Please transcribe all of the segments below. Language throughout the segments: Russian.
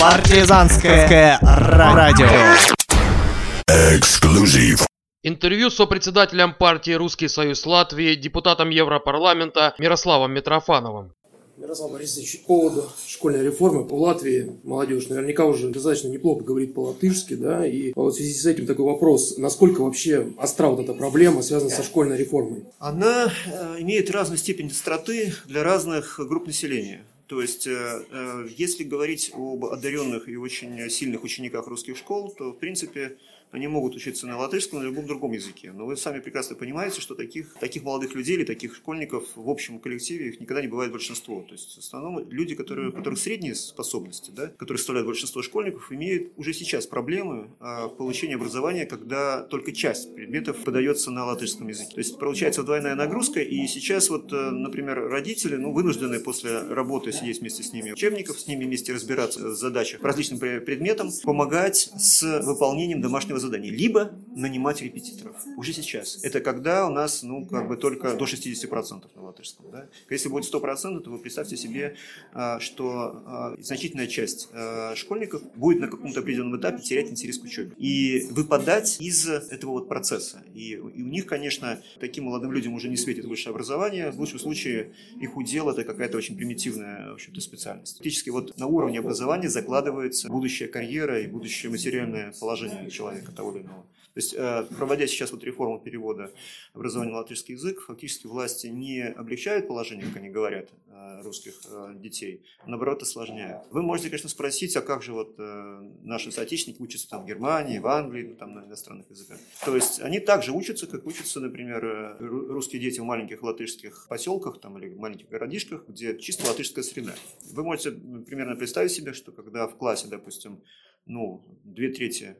Партизанское радио. Эксклюзив. Интервью с сопредседателем партии «Русский союз Латвии», депутатом Европарламента Мирославом Митрофановым. Ярослав Борисович, по поводу школьной реформы по Латвии молодежь наверняка уже достаточно неплохо говорит по-латышски, да, и вот в связи с этим такой вопрос, насколько вообще остра вот эта проблема, связанная со школьной реформой? Она э, имеет разную степень остроты для разных групп населения. То есть, э, э, если говорить об одаренных и очень сильных учениках русских школ, то, в принципе, они могут учиться на латышском, на любом другом языке. Но вы сами прекрасно понимаете, что таких, таких молодых людей или таких школьников в общем коллективе их никогда не бывает большинство. То есть в основном люди, которые, у которых средние способности, да, которые составляют большинство школьников, имеют уже сейчас проблемы а, в получении образования, когда только часть предметов подается на латышском языке. То есть получается двойная нагрузка, и сейчас вот, э, например, родители ну, вынуждены после работы сидеть вместе с ними учебников, с ними вместе разбираться в задачах по различным предметам, помогать с выполнением домашнего задания, либо нанимать репетиторов. Уже сейчас. Это когда у нас, ну, как бы только до 60% на латышском. Да? Если будет 100%, то вы представьте себе, а, что а, значительная часть а, школьников будет на каком-то определенном этапе терять интерес к учебе. И выпадать из этого вот процесса. И, и у них, конечно, таким молодым людям уже не светит высшее образование. В лучшем случае их удел это какая-то очень примитивная в общем-то, специальность. Фактически вот на уровне образования закладывается будущая карьера и будущее материальное положение человека того или иного. То есть, э, проводя сейчас вот реформу перевода образования на латышский язык, фактически власти не облегчают положение, как они говорят, э, русских э, детей, а наоборот осложняют. Вы можете, конечно, спросить, а как же вот наши соотечественники учатся там в Германии, в Англии, ну, там на иностранных языках. То есть, они также учатся, как учатся, например, русские дети в маленьких латышских поселках там, или маленьких городишках, где чисто латышская среда. Вы можете примерно представить себе, что когда в классе, допустим, ну, две трети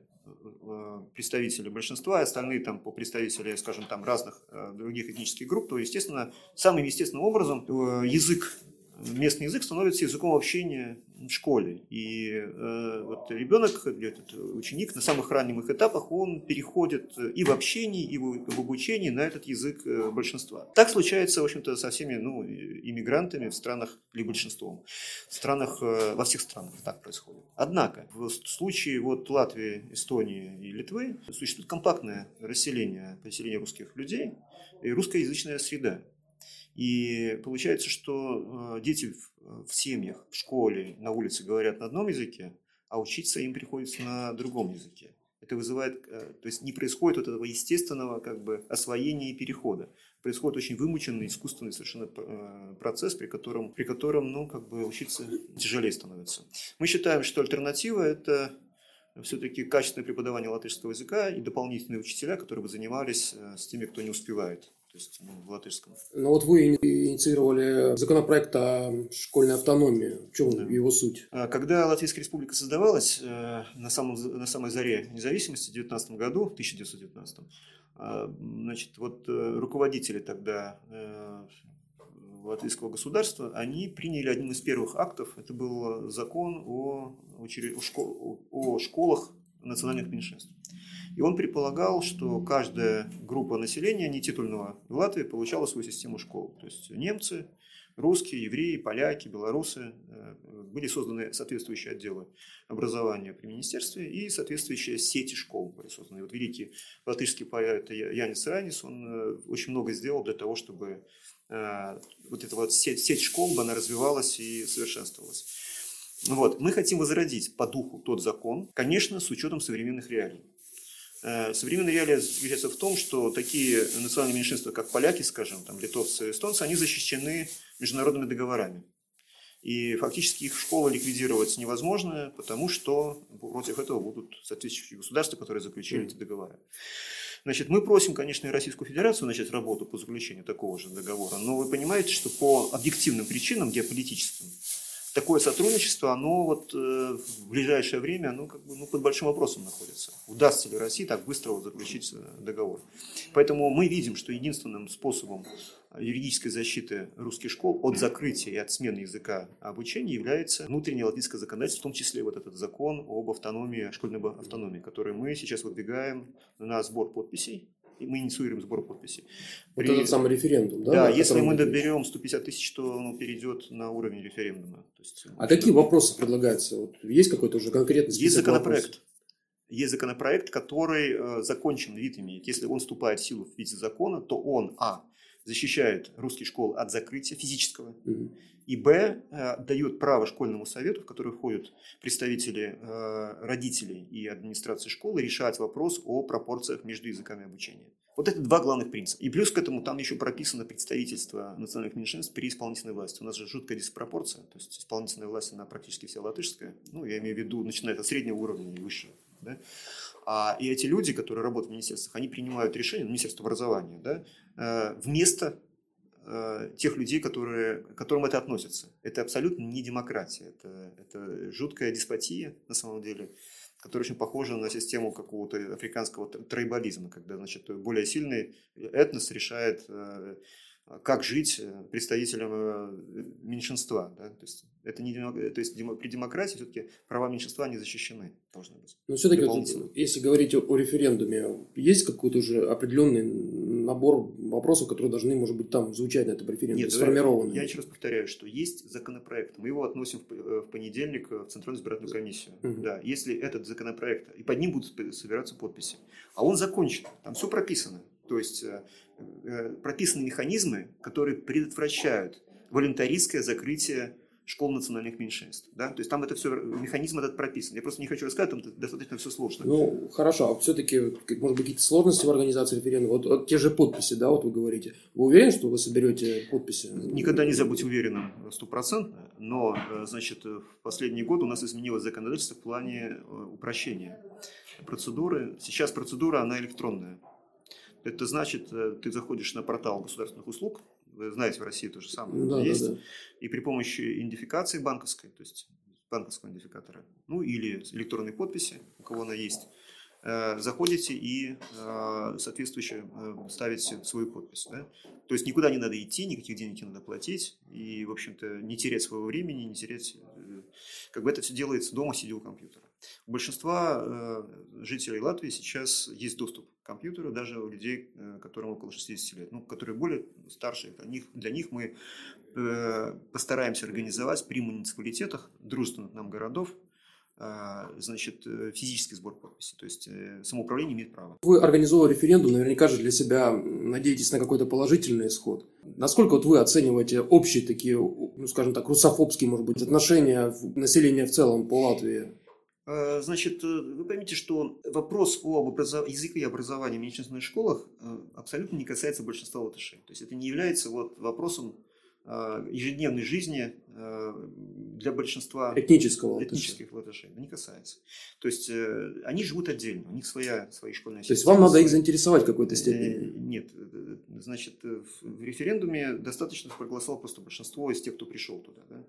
представители большинства, и остальные там по представителям, скажем, там разных э, других этнических групп, то, естественно, самым естественным образом э, язык местный язык становится языком общения в школе. И э, вот ребенок, этот ученик на самых ранних этапах, он переходит и в общении, и в, в обучении на этот язык э, большинства. Так случается, в общем-то, со всеми ну, иммигрантами в странах, или большинством, в странах, э, во всех странах так происходит. Однако, в случае вот Латвии, Эстонии и Литвы существует компактное расселение, поселение русских людей и русскоязычная среда. И получается, что э, дети в семьях, в школе, на улице говорят на одном языке, а учиться им приходится на другом языке. Это вызывает, э, то есть не происходит вот этого естественного как бы освоения и перехода. Происходит очень вымученный, искусственный совершенно э, процесс, при котором, при котором ну, как бы учиться тяжелее становится. Мы считаем, что альтернатива – это все-таки качественное преподавание латышского языка и дополнительные учителя, которые бы занимались с теми, кто не успевает то есть ну, в латышском. Ну вот вы инициировали законопроект о школьной автономии. В чем да. его суть? А, когда Латвийская республика создавалась э, на, самом, на самой заре независимости в 19 году, в 1919, а, значит, вот э, руководители тогда э, латвийского государства, они приняли одним из первых актов, это был закон о, о, школ, о школах национальных меньшинств. И он предполагал, что каждая группа населения нетитульного в Латвии получала свою систему школ. То есть немцы, русские, евреи, поляки, белорусы. Э, были созданы соответствующие отделы образования при министерстве и соответствующие сети школ были созданы. Вот великий латышский поэт Янис Ранис, он э, очень много сделал для того, чтобы э, вот эта вот сеть, сеть школ, она развивалась и совершенствовалась. Вот. Мы хотим возродить по духу тот закон, конечно, с учетом современных реалий. Э, современная реалия заключается в том, что такие национальные меньшинства, как поляки, скажем, там, литовцы, эстонцы, они защищены международными договорами. И фактически их школы ликвидировать невозможно, потому что против этого будут соответствующие государства, которые заключили эти договоры. Значит, мы просим, конечно, и Российскую Федерацию начать работу по заключению такого же договора, но вы понимаете, что по объективным причинам, геополитическим, такое сотрудничество, оно вот э, в ближайшее время, оно как бы ну, под большим вопросом находится. Удастся ли России так быстро вот заключить э, договор? Поэтому мы видим, что единственным способом юридической защиты русских школ от закрытия и от смены языка обучения является внутреннее латвийское законодательство, в том числе вот этот закон об автономии, школьной автономии, который мы сейчас выдвигаем на сбор подписей и мы инициируем сбор подписей. Вот При- этот самый референдум, да? Да, если мы доберем 150 тысяч, то он перейдет на уровень референдума. То есть, А какие вопросы предлагаются? Вот есть какой-то уже конкретный Есть список законопроект. вопросов? Есть законопроект, который э, закончен вид имеет. Если он вступает в силу в виде закона, то он, а, защищает русские школы от закрытия физического, и б, э, дает право школьному совету, в который входят представители э, родителей и администрации школы, решать вопрос о пропорциях между языками обучения. Вот это два главных принципа. И плюс к этому там еще прописано представительство национальных меньшинств при исполнительной власти. У нас же жуткая диспропорция, то есть исполнительная власть, она практически вся латышская. Ну, я имею в виду, начиная от среднего уровня и выше. Да? А, и эти люди, которые работают в министерствах, они принимают решения, Министерство образования, да, э, вместо э, тех людей, которые, к которым это относится. Это абсолютно не демократия, это, это жуткая деспотия на самом деле, которая очень похожа на систему какого-то африканского тр- тройбализма, когда значит, более сильный этнос решает, э, как жить э, представителям э, меньшинства. Да? То есть, это не то есть при демократии все-таки права меньшинства не защищены должны быть. Но все-таки, Дополнительно. если говорить о, о референдуме, есть какой-то уже определенный набор вопросов, которые должны, может быть, там звучать на этом референдуме, Нет, сформированы? я еще раз повторяю, что есть законопроект. Мы его относим в э, понедельник в Центральную избирательную комиссию. Мгм. Да, если этот законопроект, и под ним будут собираться подписи, а он закончен, там все прописано. То есть э, э, прописаны механизмы, которые предотвращают волюнтаристское закрытие школ национальных меньшинств. Да? То есть там это все, механизм этот прописан. Я просто не хочу рассказать, там достаточно все сложно. Ну, хорошо, а все-таки, может быть, какие-то сложности в организации референдума? Вот, вот те же подписи, да, вот вы говорите. Вы уверены, что вы соберете подписи? Никогда нельзя быть уверенным стопроцентно, но, э, значит, э, в последние годы у нас изменилось законодательство в плане э, упрощения процедуры. Сейчас процедура, она электронная. Это значит, э, ты заходишь на портал государственных услуг, вы знаете, в России то же самое Да, да, есть, да. и при помощи идентификации банковской, то есть банковского идентификатора, ну или электронной подписи, у кого она есть, э, заходите и э, соответствующе ставите свою подпись. Да? То есть никуда не надо идти, никаких денег не надо платить, и, в общем-то, не терять своего времени, не терять... Как бы это все делается дома, сидя у компьютера. У большинства жителей Латвии сейчас есть доступ к компьютеру, даже у людей, э, которым около 60 лет, ну, которые более старшие. Для них, для них мы э, постараемся организовать при муниципалитетах дружественных нам городов э, значит, э, физический сбор подписей. То есть э, самоуправление имеет право. Вы организовывая референдум, наверняка же для себя надеетесь на какой-то положительный исход. Насколько вот вы оцениваете общие такие, ну, скажем так, русофобские, может быть, отношения населения в целом по Латвии? Э, Значит, э, вы поймите, что вопрос об образов... языке и образовании в меньшинственных школах э, абсолютно не касается большинства латышей. То есть это не является вот вопросом ежедневной жизни для большинства Этнического этнических латышей. Не касается. То есть они живут отдельно, у них своя, свои школьные То есть вам надо их заинтересовать в какой-то степени? Нет, значит, в референдуме достаточно проголосовало просто большинство из тех, кто пришел туда, да,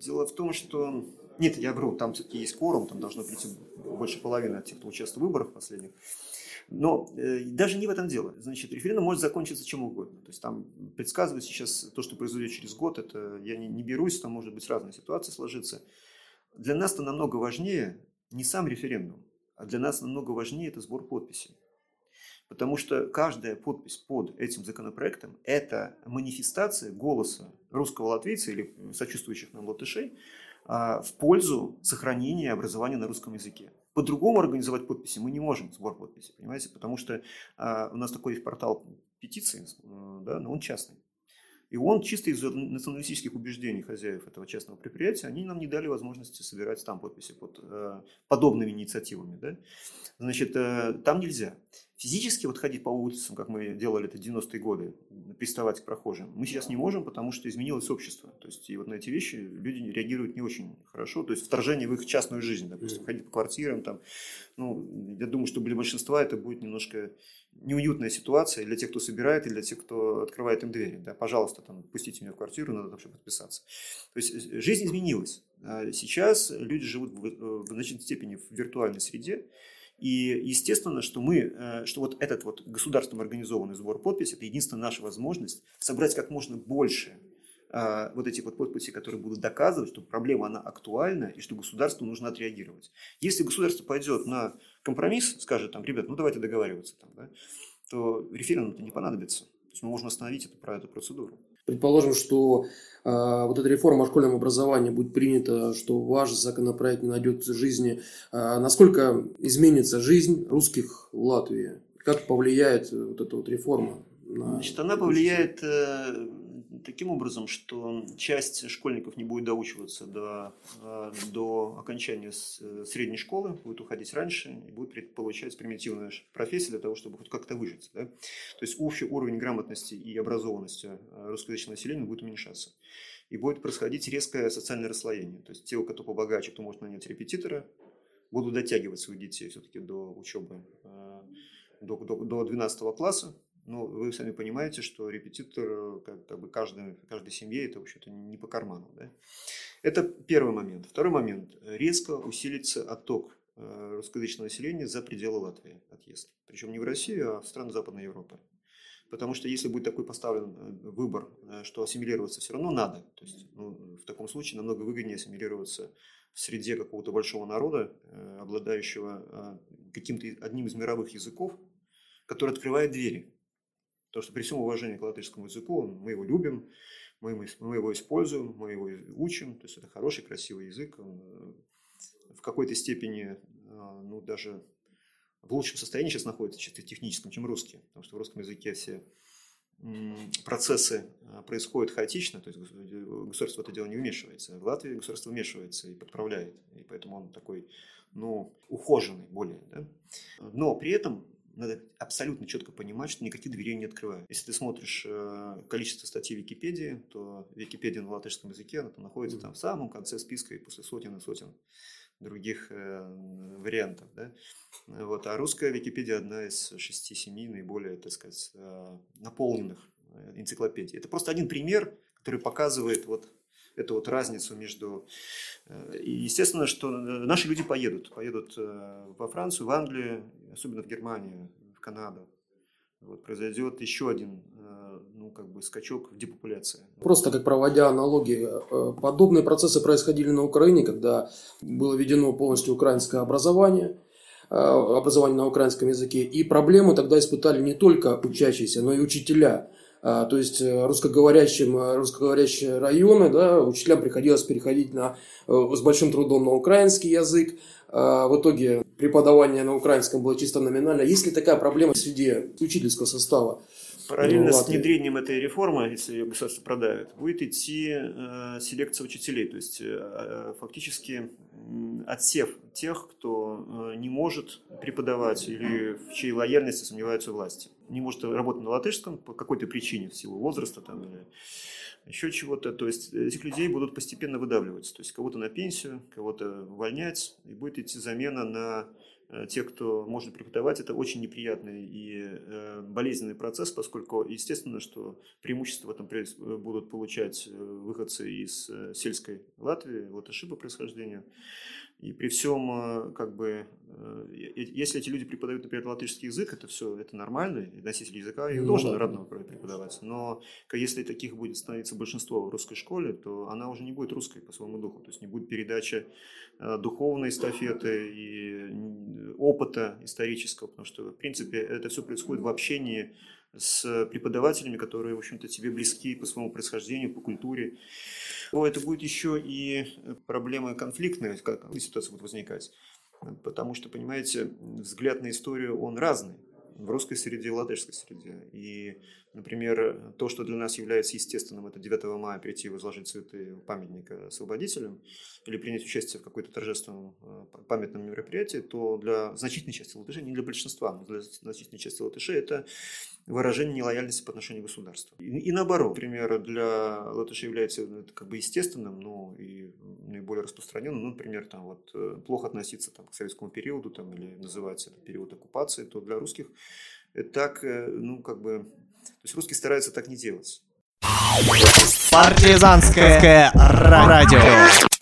Дело в том, что... Нет, я вру, там все-таки есть кворум, там должно прийти больше половины от тех, кто участвовал в выборах последних. Но э, даже не в этом дело. Значит, референдум может закончиться чем угодно. То есть там предсказывать сейчас то, что произойдет через год, это я не, не берусь, там может быть разная ситуация сложиться. Для нас-то намного важнее не сам референдум, а для нас намного важнее это сбор подписей. Потому что каждая подпись под этим законопроектом – это манифестация голоса русского латвийца или сочувствующих нам латышей в пользу сохранения образования на русском языке. По-другому организовать подписи мы не можем, сбор подписей, понимаете? Потому что а, у нас такой портал петиции, э, да, но он частный. И он чисто из националистических убеждений хозяев этого частного предприятия, они нам не дали возможности собирать там подписи под э, подобными инициативами. Да? Значит, э, там нельзя. Физически вот ходить по улицам, как мы делали это в 90-е годы, приставать к прохожим, мы сейчас не можем, потому что изменилось общество. То есть и вот на эти вещи люди реагируют не очень хорошо. То есть вторжение в их частную жизнь, допустим, ходить по квартирам. Там, ну, я думаю, что для большинства это будет немножко неуютная ситуация для тех, кто собирает, и для тех, кто открывает им двери. Да, пожалуйста, там, пустите меня в квартиру, надо вообще подписаться. То есть жизнь изменилась. А Сейчас люди живут в, э, в значительной степени в виртуальной среде. И естественно, что мы, э, что вот этот вот государством организованный сбор подписей, это единственная наша возможность собрать как можно больше а, вот эти вот подписи, которые будут доказывать, что проблема, она актуальна, и что государству нужно отреагировать. Если государство пойдет на компромисс, скажет там, ребят, ну давайте договариваться, там, да, то референдум не понадобится. То есть мы можем остановить эту, эту процедуру. Предположим, что э, вот эта реформа о школьном образовании будет принята, что ваш законопроект не найдет жизни. Э, насколько изменится жизнь русских в Латвии? Как повлияет вот эта вот реформа? На... Значит, она повлияет э, таким образом, что часть школьников не будет доучиваться до, а, до окончания э, средней школы, будет уходить раньше и будет получать примитивную профессию для того, чтобы хоть как-то выжить. Да? То есть общий уровень грамотности и образованности э, русскоязычного населения будет уменьшаться. И будет происходить резкое социальное расслоение. То есть те, кто побогаче, кто может нанять репетитора, будут дотягивать своих детей все-таки до учебы э, до, до, до 12 класса, ну, вы сами понимаете, что репетитор как, как бы каждой, каждой семье это, в общем-то, не по карману. Да? Это первый момент. Второй момент. Резко усилится отток э, русскоязычного населения за пределы Латвии, отъезд. Причем не в Россию, а в страны Западной Европы. Потому что если будет такой поставлен э, выбор, э, что ассимилироваться все равно надо, то есть ну, в таком случае намного выгоднее ассимилироваться в среде какого-то большого народа, обладающего каким-то одним из мировых языков, который открывает двери Потому что при всем уважении к латышскому языку, мы его любим, мы, мы его используем, мы его потому То есть это хороший, красивый язык. Он э, в какой-то степени, а, ну, даже в лучшем состоянии сейчас находится чисто техническом, чем русский. Потому что в русском языке все процессы а, происходят хаотично, то есть государство в это дело не вмешивается. В Латвии государство вмешивается и подправляет, и поэтому он такой, ну, ухоженный более. Да? Но при этом надо абсолютно четко понимать, что никаких дверей не открывают. Если ты смотришь э, количество статей в Википедии, то Википедия на латышском языке она там находится там в самом конце списка и после сотен и сотен других э, вариантов. Да? Вот. А русская Википедия одна из шести-семи наиболее, так сказать, э, наполненных э, энциклопедий. Это просто один пример, который показывает вот эту вот разницу между... Э, и естественно, что наши люди поедут. Поедут э, во Францию, в Англию, особенно в Германию, в Канаду. Вот, произойдет еще один э, ну, как бы скачок в депопуляции. Просто как проводя аналогии, подобные процессы происходили на Украине, когда было введено полностью украинское образование, образование на украинском языке. И проблемы тогда испытали не только учащиеся, но и учителя. А, то есть э, русскоговорящим, э, русскоговорящие районы, да, учителям приходилось переходить на, э, с большим трудом на украинский язык. А, в итоге преподавание на украинском было чисто номинально. Есть ли такая проблема среди учительского состава? Параллельно с внедрением этой реформы, если ее государство продавит, будет идти э, селекция учителей, то есть э, фактически отсев тех, кто э, не может преподавать или в чьей лояльности сомневаются власти. Не может работать на латышском по какой-то причине, в силу возраста там, или еще чего-то. То есть этих людей будут постепенно выдавливать. То есть кого-то на пенсию, кого-то увольнять, и будет идти замена на Э, те, кто может преподавать, это очень неприятный и э, болезненный процесс, поскольку естественно, что преимущество в этом э, будут получать выходцы из сельской Латвии, латыши по происхождению. И при всем, э, как бы, э, если эти люди преподают, например, латышский язык, это все, это нормально, и носитель языка их ну, должен да. родного преподавать. Но если таких будет становиться большинство в русской школе, то она уже не будет русской по своему духу, то есть не будет передачи э, духовной эстафеты и опыта исторического, потому что, в принципе, это все происходит в общении с преподавателями, которые, в общем-то, тебе близки по своему происхождению, по культуре. То это будет еще и проблемы конфликтные, как ситуация будет возникать. Потому что, понимаете, взгляд на историю, он разный в русской среде и латышской среде. И, например, то, что для нас является естественным, это 9 мая прийти и возложить цветы памятника освободителям или принять участие в какой-то торжественном э, памятном мероприятии, то для значительной части латышей, не для большинства, но для значительной части латышей это выражение нелояльности по отношению к государству. И, и наоборот, например, для латышей является ну, это как бы естественным, но и наиболее распространенным, ну, например, там вот э, плохо относиться там, к советскому периоду там, или называть это период оккупации, то для русских так, э, ну, как бы, то есть русские стараются так не делать. Партизанское радио.